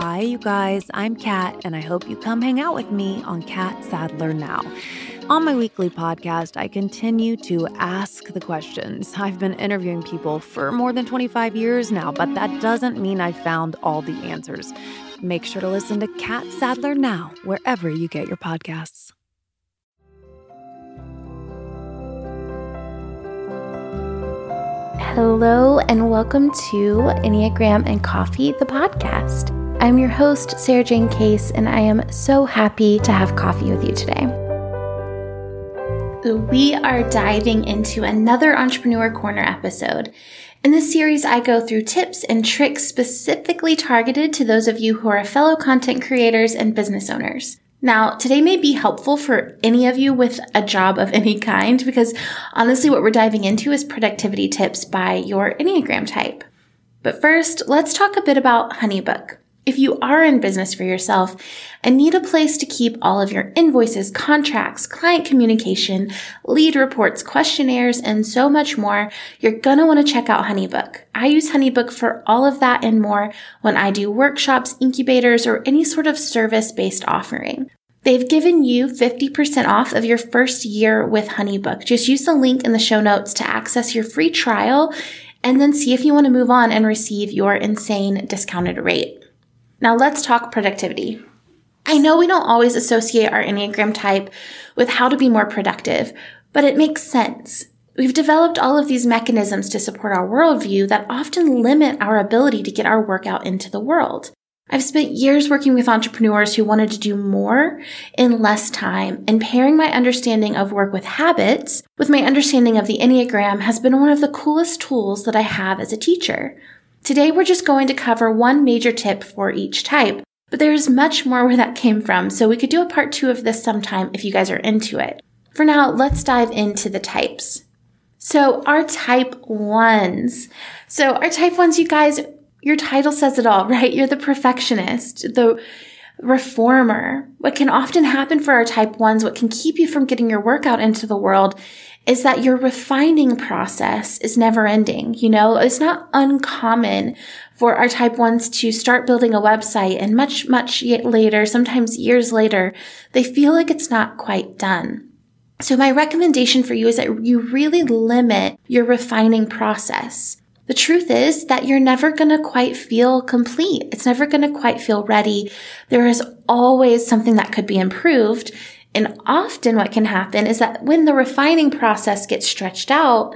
Hi, you guys. I'm Kat, and I hope you come hang out with me on Kat Sadler Now. On my weekly podcast, I continue to ask the questions. I've been interviewing people for more than 25 years now, but that doesn't mean I've found all the answers. Make sure to listen to Kat Sadler Now, wherever you get your podcasts. Hello, and welcome to Enneagram and Coffee, the podcast. I'm your host, Sarah Jane Case, and I am so happy to have coffee with you today. We are diving into another Entrepreneur Corner episode. In this series, I go through tips and tricks specifically targeted to those of you who are fellow content creators and business owners. Now, today may be helpful for any of you with a job of any kind because honestly, what we're diving into is productivity tips by your Enneagram type. But first, let's talk a bit about Honeybook. If you are in business for yourself and need a place to keep all of your invoices, contracts, client communication, lead reports, questionnaires, and so much more, you're gonna wanna check out Honeybook. I use Honeybook for all of that and more when I do workshops, incubators, or any sort of service based offering. They've given you 50% off of your first year with Honeybook. Just use the link in the show notes to access your free trial and then see if you want to move on and receive your insane discounted rate. Now let's talk productivity. I know we don't always associate our Enneagram type with how to be more productive, but it makes sense. We've developed all of these mechanisms to support our worldview that often limit our ability to get our work out into the world. I've spent years working with entrepreneurs who wanted to do more in less time, and pairing my understanding of work with habits with my understanding of the Enneagram has been one of the coolest tools that I have as a teacher. Today, we're just going to cover one major tip for each type, but there's much more where that came from, so we could do a part two of this sometime if you guys are into it. For now, let's dive into the types. So, our type ones. So, our type ones, you guys, your title says it all, right? You're the perfectionist, the reformer. What can often happen for our type ones, what can keep you from getting your work out into the world is that your refining process is never ending. You know, it's not uncommon for our type ones to start building a website and much, much later, sometimes years later, they feel like it's not quite done. So my recommendation for you is that you really limit your refining process. The truth is that you're never going to quite feel complete. It's never going to quite feel ready. There is always something that could be improved. And often what can happen is that when the refining process gets stretched out,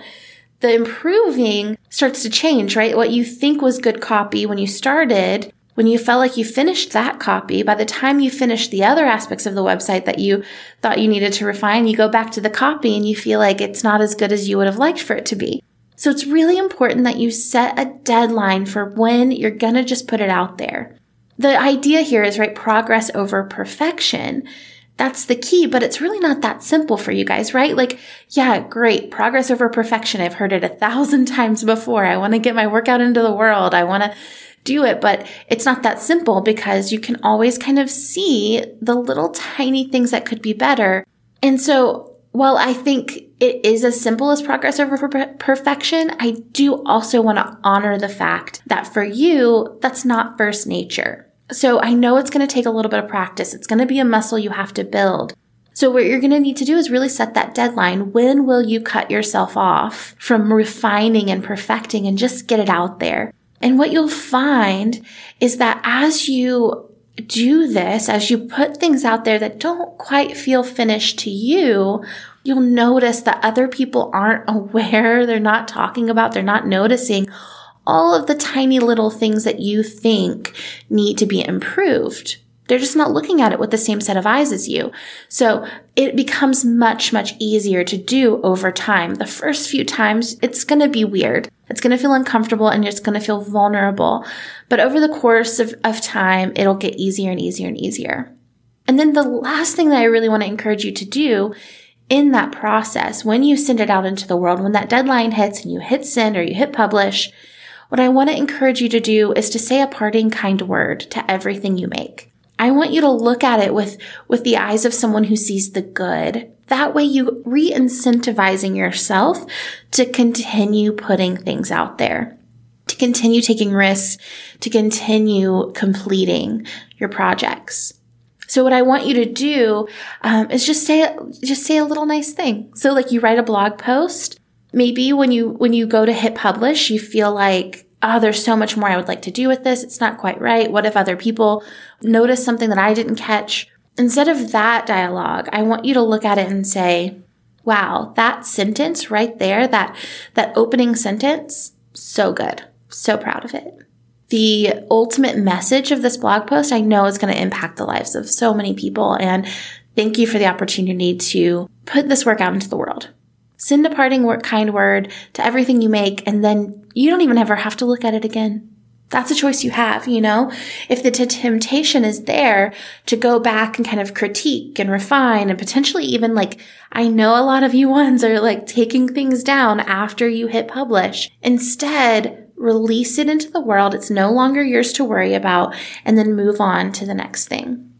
the improving starts to change, right? What you think was good copy when you started, when you felt like you finished that copy, by the time you finish the other aspects of the website that you thought you needed to refine, you go back to the copy and you feel like it's not as good as you would have liked for it to be. So it's really important that you set a deadline for when you're going to just put it out there. The idea here is right progress over perfection. That's the key, but it's really not that simple for you guys, right? Like, yeah, great. Progress over perfection. I've heard it a thousand times before. I want to get my work out into the world. I want to do it, but it's not that simple because you can always kind of see the little tiny things that could be better. And so while I think it is as simple as progress over per- perfection, I do also want to honor the fact that for you, that's not first nature. So I know it's going to take a little bit of practice. It's going to be a muscle you have to build. So what you're going to need to do is really set that deadline. When will you cut yourself off from refining and perfecting and just get it out there? And what you'll find is that as you do this, as you put things out there that don't quite feel finished to you, you'll notice that other people aren't aware. They're not talking about, they're not noticing all of the tiny little things that you think need to be improved. They're just not looking at it with the same set of eyes as you. So it becomes much, much easier to do over time. The first few times, it's going to be weird. It's going to feel uncomfortable and it's going to feel vulnerable. But over the course of, of time, it'll get easier and easier and easier. And then the last thing that I really want to encourage you to do in that process, when you send it out into the world, when that deadline hits and you hit send or you hit publish, what I want to encourage you to do is to say a parting kind word to everything you make. I want you to look at it with, with the eyes of someone who sees the good. That way you re-incentivizing yourself to continue putting things out there. to continue taking risks, to continue completing your projects. So what I want you to do um, is just say just say a little nice thing. So like you write a blog post. Maybe when you when you go to hit publish, you feel like oh, there's so much more I would like to do with this. It's not quite right. What if other people notice something that I didn't catch? Instead of that dialogue, I want you to look at it and say, wow, that sentence right there, that, that opening sentence, so good. So proud of it. The ultimate message of this blog post I know is going to impact the lives of so many people. And thank you for the opportunity to put this work out into the world. Send a parting word, kind word to everything you make, and then you don't even ever have to look at it again. That's a choice you have, you know? If the t- temptation is there to go back and kind of critique and refine and potentially even like, I know a lot of you ones are like taking things down after you hit publish. Instead, release it into the world. It's no longer yours to worry about and then move on to the next thing.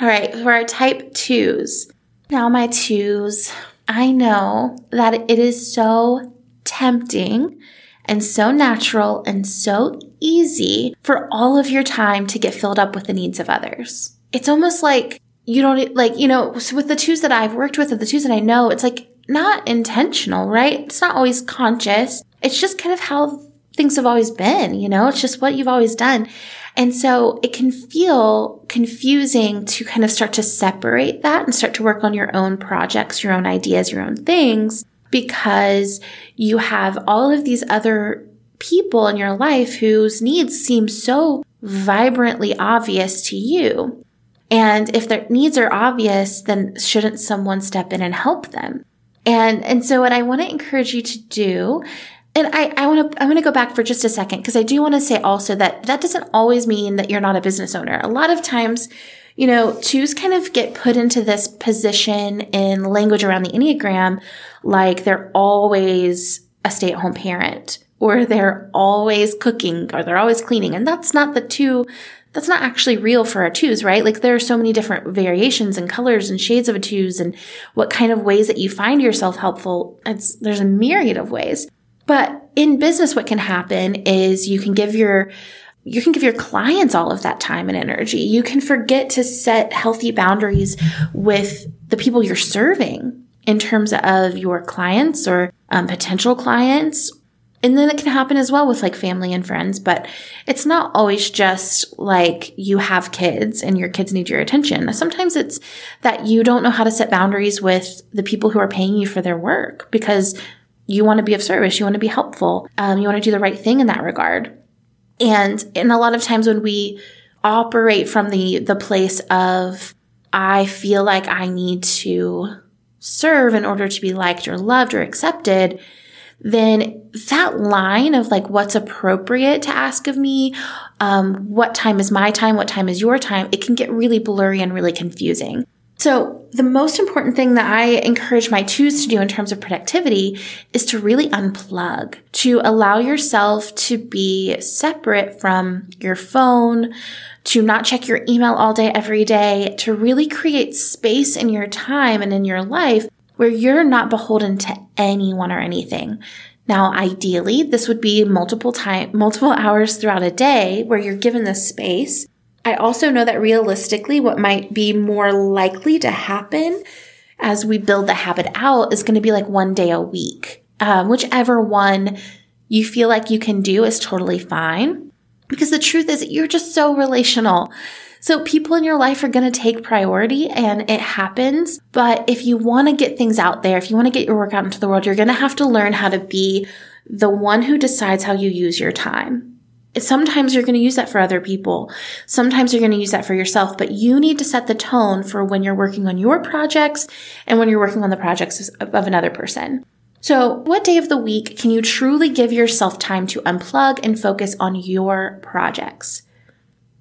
All right. For our type twos. Now my twos, I know that it is so tempting and so natural and so easy for all of your time to get filled up with the needs of others. It's almost like you don't like, you know, with the twos that I've worked with and the twos that I know, it's like not intentional, right? It's not always conscious. It's just kind of how things have always been, you know, it's just what you've always done. And so it can feel confusing to kind of start to separate that and start to work on your own projects, your own ideas, your own things, because you have all of these other people in your life whose needs seem so vibrantly obvious to you. And if their needs are obvious, then shouldn't someone step in and help them? And, and so what I want to encourage you to do and I, I want to, I'm going to go back for just a second because I do want to say also that that doesn't always mean that you're not a business owner. A lot of times, you know, twos kind of get put into this position in language around the Enneagram, like they're always a stay at home parent or they're always cooking or they're always cleaning. And that's not the two, that's not actually real for our twos, right? Like there are so many different variations and colors and shades of a twos and what kind of ways that you find yourself helpful. It's, there's a myriad of ways. But in business, what can happen is you can give your you can give your clients all of that time and energy. You can forget to set healthy boundaries with the people you're serving in terms of your clients or um, potential clients. And then it can happen as well with like family and friends, but it's not always just like you have kids and your kids need your attention. Sometimes it's that you don't know how to set boundaries with the people who are paying you for their work because you want to be of service. You want to be helpful. Um, you want to do the right thing in that regard. And, and a lot of times when we operate from the, the place of, I feel like I need to serve in order to be liked or loved or accepted, then that line of like what's appropriate to ask of me, um, what time is my time, what time is your time, it can get really blurry and really confusing. So, the most important thing that I encourage my twos to do in terms of productivity is to really unplug, to allow yourself to be separate from your phone, to not check your email all day, every day, to really create space in your time and in your life where you're not beholden to anyone or anything. Now, ideally, this would be multiple time, multiple hours throughout a day where you're given this space I also know that realistically, what might be more likely to happen as we build the habit out is going to be like one day a week. Um, whichever one you feel like you can do is totally fine. Because the truth is, you're just so relational. So people in your life are going to take priority and it happens. But if you want to get things out there, if you want to get your work out into the world, you're going to have to learn how to be the one who decides how you use your time sometimes you're going to use that for other people. Sometimes you're going to use that for yourself, but you need to set the tone for when you're working on your projects and when you're working on the projects of another person. So what day of the week can you truly give yourself time to unplug and focus on your projects?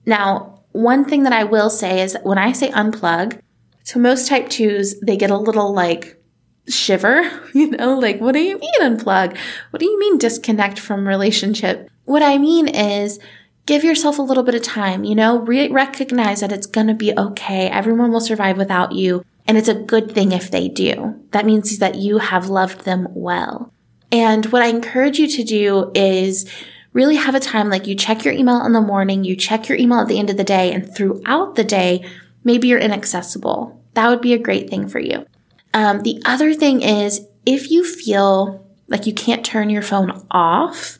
Now, one thing that I will say is when I say unplug, to most type twos, they get a little like shiver, you know, like, what do you mean unplug? What do you mean disconnect from relationship? What I mean is give yourself a little bit of time, you know, re- recognize that it's going to be okay. Everyone will survive without you. And it's a good thing if they do. That means that you have loved them well. And what I encourage you to do is really have a time like you check your email in the morning, you check your email at the end of the day, and throughout the day, maybe you're inaccessible. That would be a great thing for you. Um, the other thing is if you feel like you can't turn your phone off,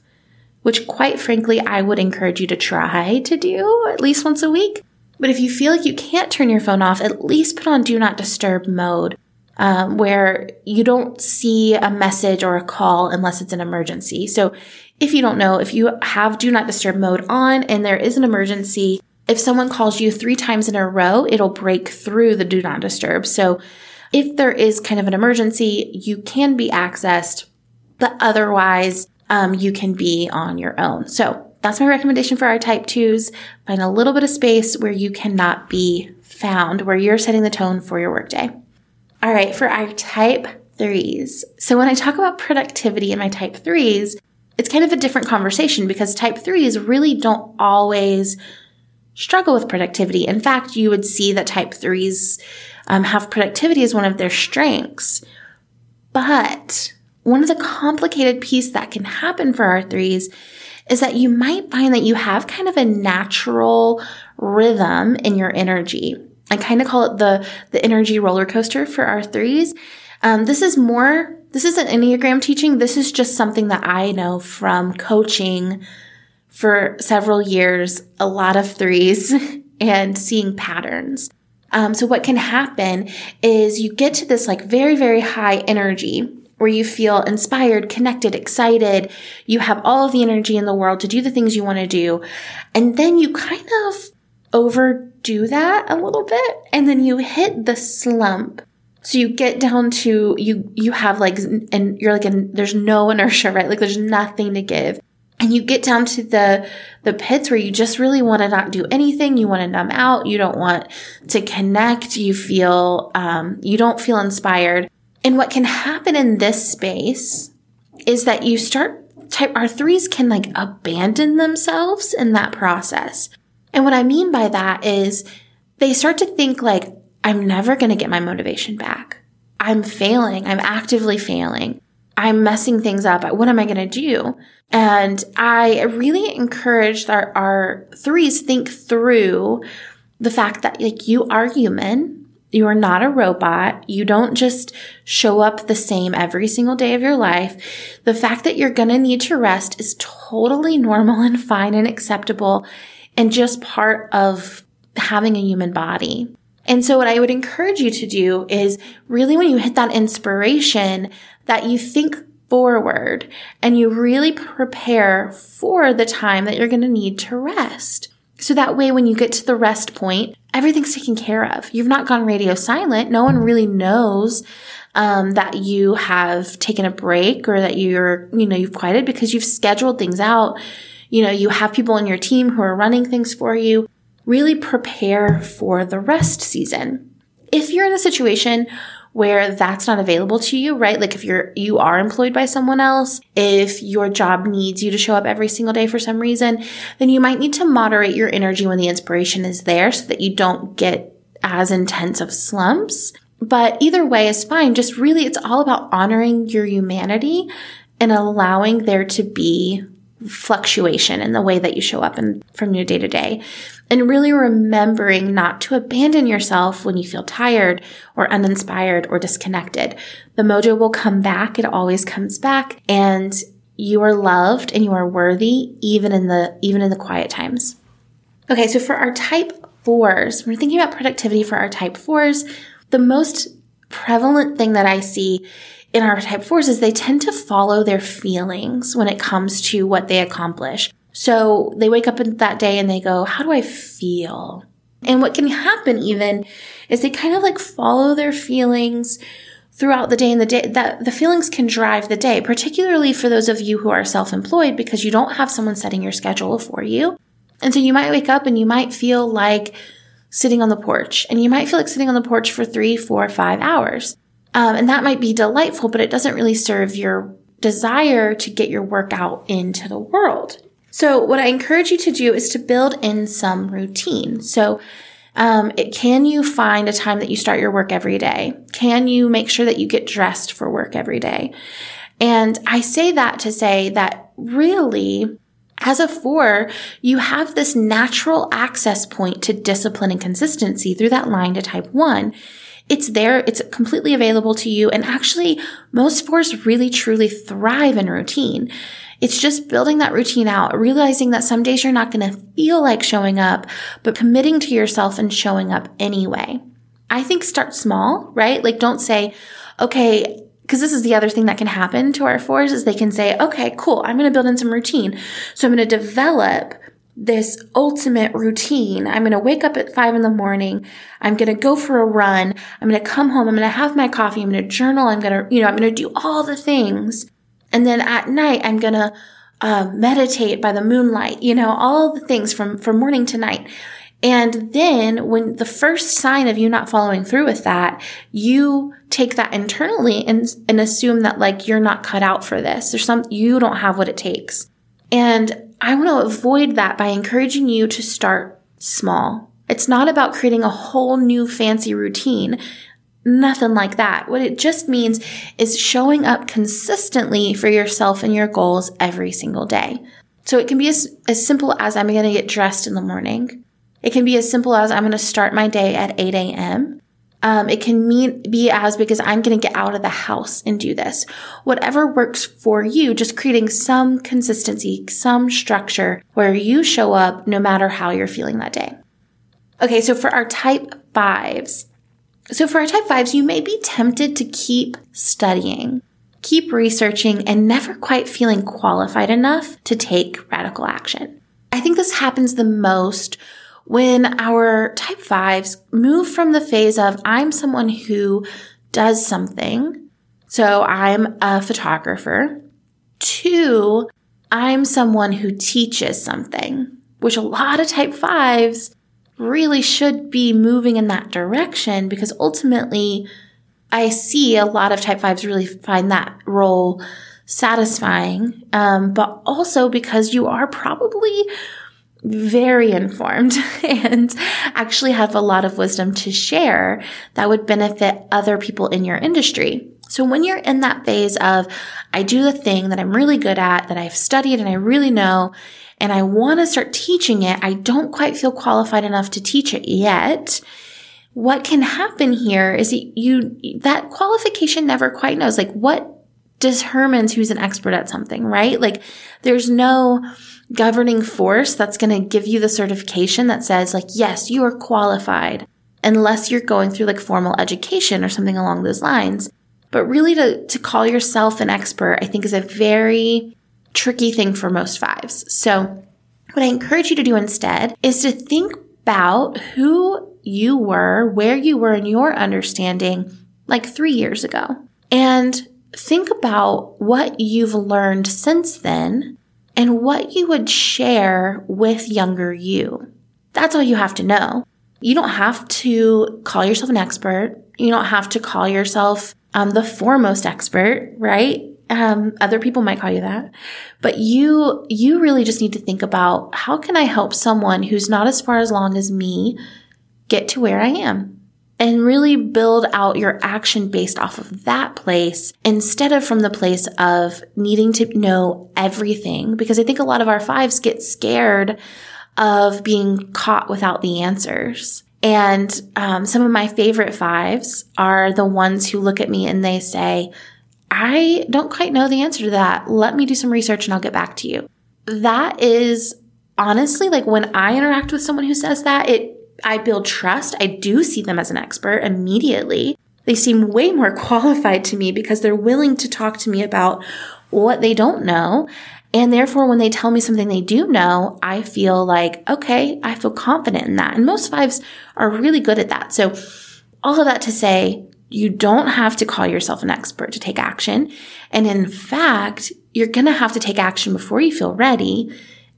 which quite frankly, I would encourage you to try to do at least once a week. But if you feel like you can't turn your phone off, at least put on do not disturb mode um, where you don't see a message or a call unless it's an emergency. So if you don't know, if you have do not disturb mode on and there is an emergency, if someone calls you three times in a row, it'll break through the do not disturb. So if there is kind of an emergency, you can be accessed, but otherwise, um, you can be on your own. So that's my recommendation for our type twos. Find a little bit of space where you cannot be found, where you're setting the tone for your workday. All right, for our type threes. So when I talk about productivity in my type threes, it's kind of a different conversation because type threes really don't always struggle with productivity. In fact, you would see that type threes um, have productivity as one of their strengths. But one of the complicated piece that can happen for our threes is that you might find that you have kind of a natural rhythm in your energy. I kind of call it the, the energy roller coaster for our threes. Um, this is more, this isn't Enneagram teaching. This is just something that I know from coaching for several years, a lot of threes and seeing patterns. Um, so what can happen is you get to this like very, very high energy where you feel inspired, connected, excited. You have all of the energy in the world to do the things you want to do. And then you kind of overdo that a little bit and then you hit the slump. So you get down to you you have like and you're like in, there's no inertia, right? Like there's nothing to give. And you get down to the the pits where you just really want to not do anything. You want to numb out. You don't want to connect. You feel um, you don't feel inspired. And what can happen in this space is that you start type our threes can like abandon themselves in that process. And what I mean by that is they start to think like, I'm never going to get my motivation back. I'm failing. I'm actively failing. I'm messing things up. What am I going to do? And I really encourage our, our threes think through the fact that like you are human you are not a robot. You don't just show up the same every single day of your life. The fact that you're going to need to rest is totally normal and fine and acceptable and just part of having a human body. And so what I would encourage you to do is really when you hit that inspiration that you think forward and you really prepare for the time that you're going to need to rest. So that way, when you get to the rest point, everything's taken care of. You've not gone radio silent. No one really knows um, that you have taken a break or that you're, you know, you've quieted because you've scheduled things out. You know, you have people in your team who are running things for you. Really prepare for the rest season. If you're in a situation where that's not available to you, right? Like if you're, you are employed by someone else, if your job needs you to show up every single day for some reason, then you might need to moderate your energy when the inspiration is there so that you don't get as intense of slumps. But either way is fine. Just really, it's all about honoring your humanity and allowing there to be fluctuation in the way that you show up in, from your day to day and really remembering not to abandon yourself when you feel tired or uninspired or disconnected. The mojo will come back. It always comes back and you are loved and you are worthy even in the, even in the quiet times. Okay. So for our type fours, we're thinking about productivity for our type fours. The most prevalent thing that I see in our type fours is they tend to follow their feelings when it comes to what they accomplish. So they wake up in that day and they go, how do I feel? And what can happen even is they kind of like follow their feelings throughout the day and the day that the feelings can drive the day, particularly for those of you who are self-employed because you don't have someone setting your schedule for you. And so you might wake up and you might feel like sitting on the porch and you might feel like sitting on the porch for three, four, five hours. Um, and that might be delightful, but it doesn't really serve your desire to get your work out into the world. So what I encourage you to do is to build in some routine. So um, it, can you find a time that you start your work every day? Can you make sure that you get dressed for work every day? And I say that to say that really, As a four, you have this natural access point to discipline and consistency through that line to type one. It's there. It's completely available to you. And actually, most fours really truly thrive in routine. It's just building that routine out, realizing that some days you're not going to feel like showing up, but committing to yourself and showing up anyway. I think start small, right? Like don't say, okay, because this is the other thing that can happen to our fours is they can say, okay, cool, I'm going to build in some routine. So I'm going to develop this ultimate routine. I'm going to wake up at five in the morning. I'm going to go for a run. I'm going to come home. I'm going to have my coffee. I'm going to journal. I'm going to, you know, I'm going to do all the things. And then at night, I'm going to uh, meditate by the moonlight, you know, all the things from, from morning to night. And then when the first sign of you not following through with that, you take that internally and, and assume that like you're not cut out for this. There's some, you don't have what it takes. And I want to avoid that by encouraging you to start small. It's not about creating a whole new fancy routine. Nothing like that. What it just means is showing up consistently for yourself and your goals every single day. So it can be as, as simple as I'm going to get dressed in the morning. It can be as simple as I'm going to start my day at 8 a.m. Um, it can mean be as because I'm going to get out of the house and do this. Whatever works for you, just creating some consistency, some structure where you show up no matter how you're feeling that day. Okay, so for our type fives, so for our type fives, you may be tempted to keep studying, keep researching, and never quite feeling qualified enough to take radical action. I think this happens the most when our type fives move from the phase of I'm someone who does something, so I'm a photographer, to I'm someone who teaches something, which a lot of type fives really should be moving in that direction because ultimately I see a lot of type fives really find that role satisfying, um, but also because you are probably very informed and actually have a lot of wisdom to share that would benefit other people in your industry. So when you're in that phase of, I do the thing that I'm really good at, that I've studied and I really know, and I want to start teaching it, I don't quite feel qualified enough to teach it yet. What can happen here is you, that qualification never quite knows, like what determines who's an expert at something, right? Like there's no, governing force that's going to give you the certification that says like, yes, you are qualified unless you're going through like formal education or something along those lines. But really to, to call yourself an expert, I think is a very tricky thing for most fives. So what I encourage you to do instead is to think about who you were, where you were in your understanding like three years ago. And think about what you've learned since then and what you would share with younger you. That's all you have to know. You don't have to call yourself an expert. You don't have to call yourself um, the foremost expert, right? Um, other people might call you that, but you you really just need to think about how can I help someone who's not as far as long as me get to where I am and really build out your action based off of that place instead of from the place of needing to know everything. Because I think a lot of our fives get scared of being caught without the answers. And um, some of my favorite fives are the ones who look at me and they say, I don't quite know the answer to that. Let me do some research and I'll get back to you. That is honestly like when I interact with someone who says that, it I build trust. I do see them as an expert immediately. They seem way more qualified to me because they're willing to talk to me about what they don't know. And therefore, when they tell me something they do know, I feel like, okay, I feel confident in that. And most fives are really good at that. So all of that to say, you don't have to call yourself an expert to take action. And in fact, you're going to have to take action before you feel ready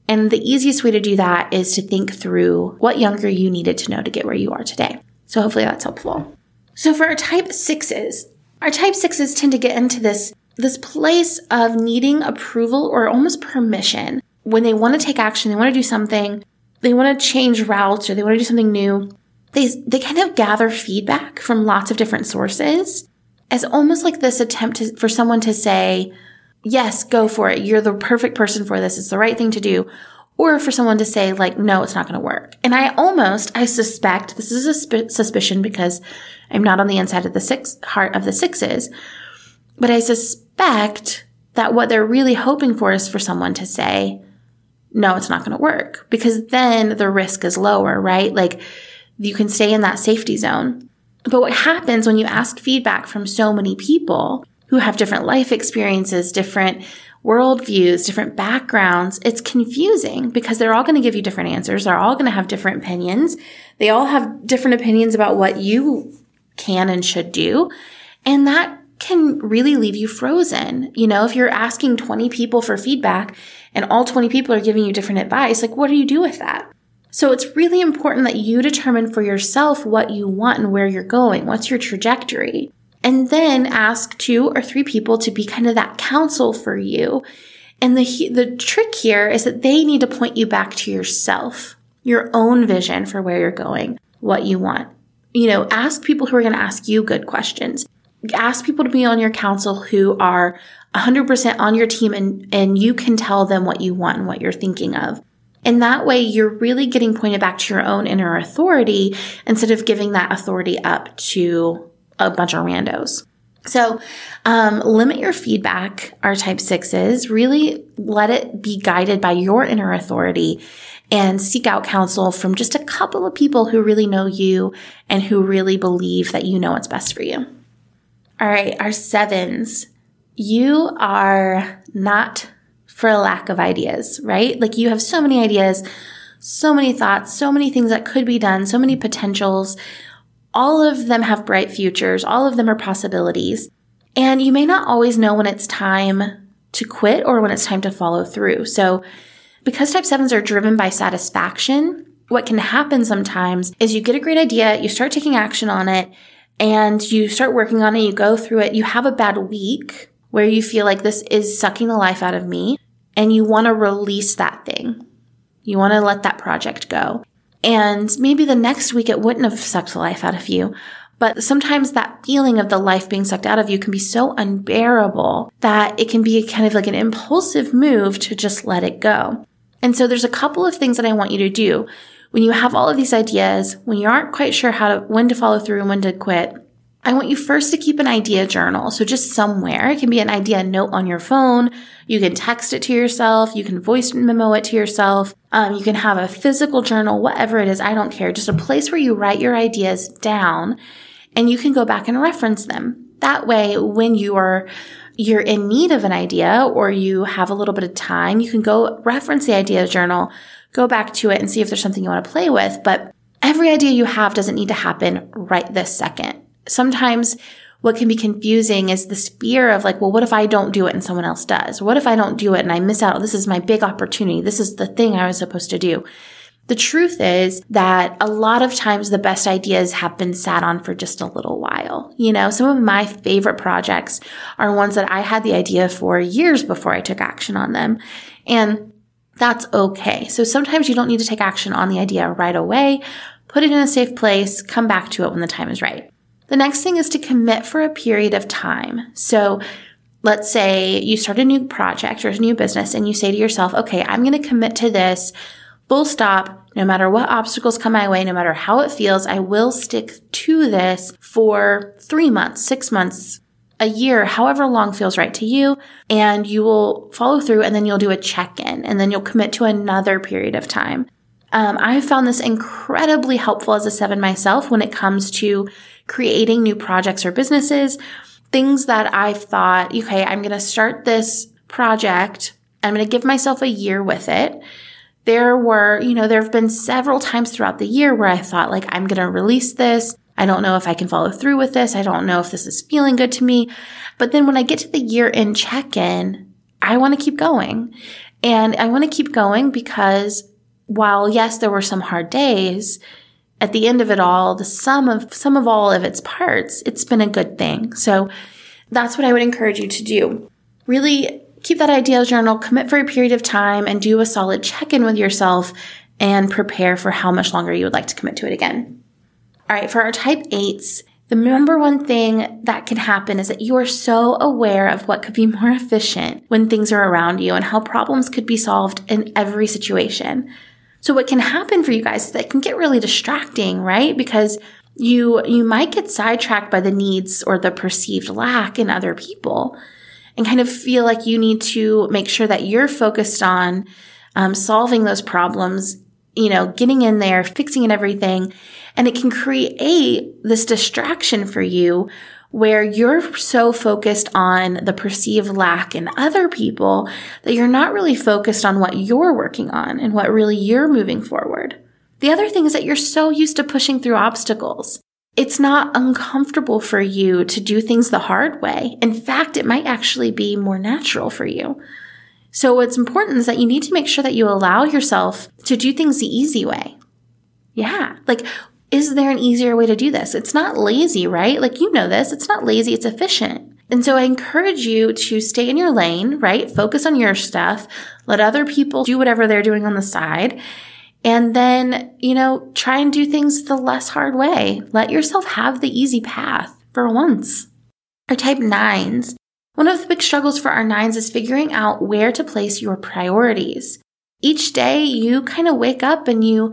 and the easiest way to do that is to think through what younger you needed to know to get where you are today. So hopefully that's helpful. So for our type sixes, our type sixes tend to get into this, this place of needing approval or almost permission when they want to take action, they want to do something, they want to change routes or they want to do something new. They, they kind of gather feedback from lots of different sources as almost like this attempt to, for someone to say, yes, go for it. You're the perfect person for this. It's the right thing to do. Or for someone to say like, no, it's not going to work. And I almost, I suspect this is a sp- suspicion because I'm not on the inside of the six heart of the sixes, but I suspect that what they're really hoping for is for someone to say, no, it's not going to work because then the risk is lower, right? Like you can stay in that safety zone. But what happens when you ask feedback from so many people who have different life experiences, different worldviews, different backgrounds, it's confusing because they're all going to give you different answers. They're all going to have different opinions. They all have different opinions about what you can and should do. And that can really leave you frozen. You know, if you're asking 20 people for feedback and all 20 people are giving you different advice, like what do you do with that? So it's really important that you determine for yourself what you want and where you're going. What's your trajectory? and then ask two or three people to be kind of that counsel for you. And the, the trick here is that they need to point you back to yourself, your own vision for where you're going, what you want. You know, ask people who are going to ask you good questions. Ask people to be on your council who are 100% on your team and, and you can tell them what you want and what you're thinking of. And that way you're really getting pointed back to your own inner authority instead of giving that authority up to a bunch of randos. So, um, limit your feedback, our type sixes. Really let it be guided by your inner authority and seek out counsel from just a couple of people who really know you and who really believe that you know what's best for you. All right, our sevens. You are not for a lack of ideas, right? Like you have so many ideas, so many thoughts, so many things that could be done, so many potentials all of them have bright futures. All of them are possibilities. And you may not always know when it's time to quit or when it's time to follow through. So because type sevens are driven by satisfaction, what can happen sometimes is you get a great idea, you start taking action on it, and you start working on it, you go through it, you have a bad week where you feel like this is sucking the life out of me, and you want to release that thing. You want to let that project go. And maybe the next week it wouldn't have sucked the life out of you. But sometimes that feeling of the life being sucked out of you can be so unbearable that it can be kind of like an impulsive move to just let it go. And so there's a couple of things that I want you to do. When you have all of these ideas, when you aren't quite sure how to, when to follow through and when to quit, I want you first to keep an idea journal. So just somewhere. It can be an idea note on your phone. You can text it to yourself. You can voice memo it to yourself. Um, you can have a physical journal, whatever it is. I don't care. Just a place where you write your ideas down and you can go back and reference them. That way, when you are you're in need of an idea or you have a little bit of time, you can go reference the idea journal, go back to it and see if there's something you want to play with. But every idea you have doesn't need to happen right this second sometimes what can be confusing is this fear of like, well, what if I don't do it and someone else does? What if I don't do it and I miss out? This is my big opportunity. This is the thing I was supposed to do. The truth is that a lot of times the best ideas have been sat on for just a little while. You know, some of my favorite projects are ones that I had the idea for years before I took action on them. And that's okay. So sometimes you don't need to take action on the idea right away. Put it in a safe place, come back to it when the time is right. The next thing is to commit for a period of time. So let's say you start a new project or a new business and you say to yourself, okay, I'm going to commit to this full stop. No matter what obstacles come my way, no matter how it feels, I will stick to this for three months, six months, a year, however long feels right to you. And you will follow through and then you'll do a check in and then you'll commit to another period of time. Um, I found this incredibly helpful as a seven myself when it comes to creating new projects or businesses, things that I've thought, okay, I'm going to start this project. I'm going to give myself a year with it. There were, you know, there have been several times throughout the year where I thought, like, I'm going to release this. I don't know if I can follow through with this. I don't know if this is feeling good to me. But then when I get to the year end check in, I want to keep going. And I want to keep going because while yes, there were some hard days, at the end of it all, the sum of some of all of its parts, it's been a good thing. So that's what I would encourage you to do. Really keep that ideal journal, commit for a period of time and do a solid check in with yourself and prepare for how much longer you would like to commit to it again. All right. For our type eights, the number one thing that can happen is that you are so aware of what could be more efficient when things are around you and how problems could be solved in every situation. So what can happen for you guys is that can get really distracting, right? Because you, you might get sidetracked by the needs or the perceived lack in other people and kind of feel like you need to make sure that you're focused on um, solving those problems, you know, getting in there, fixing it, everything. And it can create this distraction for you where you're so focused on the perceived lack in other people that you're not really focused on what you're working on and what really you're moving forward. The other thing is that you're so used to pushing through obstacles. It's not uncomfortable for you to do things the hard way. In fact, it might actually be more natural for you. So what's important is that you need to make sure that you allow yourself to do things the easy way. Yeah. Like, is there an easier way to do this? It's not lazy, right? Like, you know this. It's not lazy. It's efficient. And so I encourage you to stay in your lane, right? Focus on your stuff. Let other people do whatever they're doing on the side and then, you know, try and do things the less hard way. Let yourself have the easy path for once. Our type nines. One of the big struggles for our nines is figuring out where to place your priorities. Each day you kind of wake up and you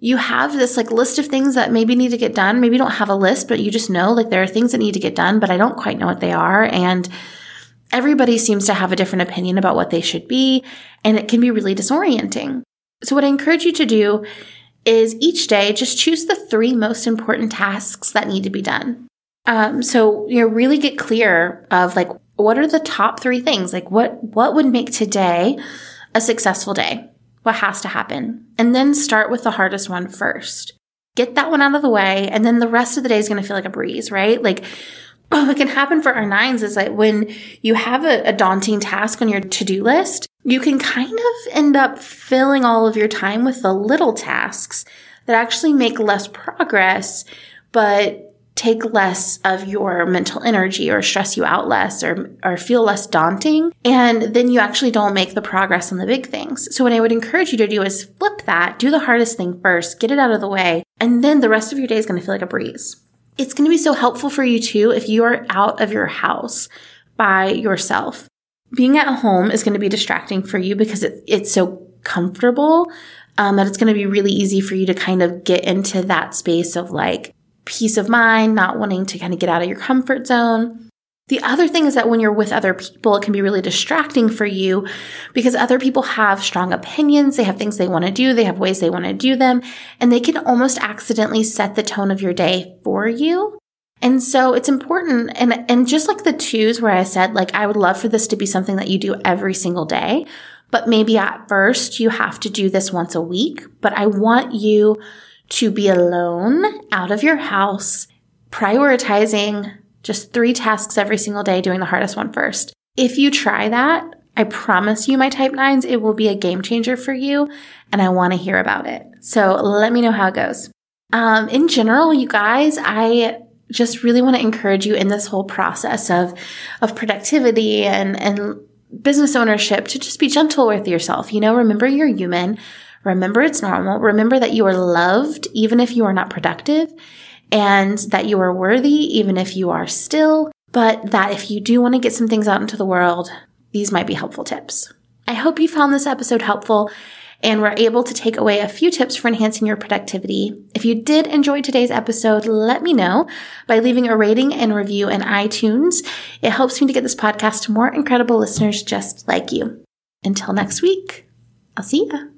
you have this like list of things that maybe need to get done. Maybe you don't have a list, but you just know like there are things that need to get done, but I don't quite know what they are. And everybody seems to have a different opinion about what they should be. And it can be really disorienting. So, what I encourage you to do is each day just choose the three most important tasks that need to be done. Um, so you know, really get clear of like what are the top three things? Like what what would make today a successful day? What has to happen? And then start with the hardest one first. Get that one out of the way, and then the rest of the day is going to feel like a breeze, right? Like what can happen for our nines is that when you have a, a daunting task on your to do list, you can kind of end up filling all of your time with the little tasks that actually make less progress, but take less of your mental energy or stress you out less or, or feel less daunting. And then you actually don't make the progress on the big things. So what I would encourage you to do is flip that, do the hardest thing first, get it out of the way, and then the rest of your day is going to feel like a breeze. It's going to be so helpful for you too if you are out of your house by yourself. Being at home is going to be distracting for you because it, it's so comfortable um, that it's going to be really easy for you to kind of get into that space of like peace of mind, not wanting to kind of get out of your comfort zone. The other thing is that when you're with other people, it can be really distracting for you because other people have strong opinions. They have things they want to do. They have ways they want to do them and they can almost accidentally set the tone of your day for you. And so it's important. And, and just like the twos where I said, like, I would love for this to be something that you do every single day, but maybe at first you have to do this once a week. But I want you to be alone out of your house, prioritizing just three tasks every single day, doing the hardest one first. If you try that, I promise you, my type nines, it will be a game changer for you. And I want to hear about it. So let me know how it goes. Um, in general, you guys, I just really want to encourage you in this whole process of, of productivity and, and business ownership to just be gentle with yourself. You know, remember you're human. Remember it's normal. Remember that you are loved even if you are not productive and that you are worthy even if you are still, but that if you do want to get some things out into the world, these might be helpful tips. I hope you found this episode helpful and were able to take away a few tips for enhancing your productivity. If you did enjoy today's episode, let me know by leaving a rating and review in iTunes. It helps me to get this podcast to more incredible listeners just like you. Until next week, I'll see ya.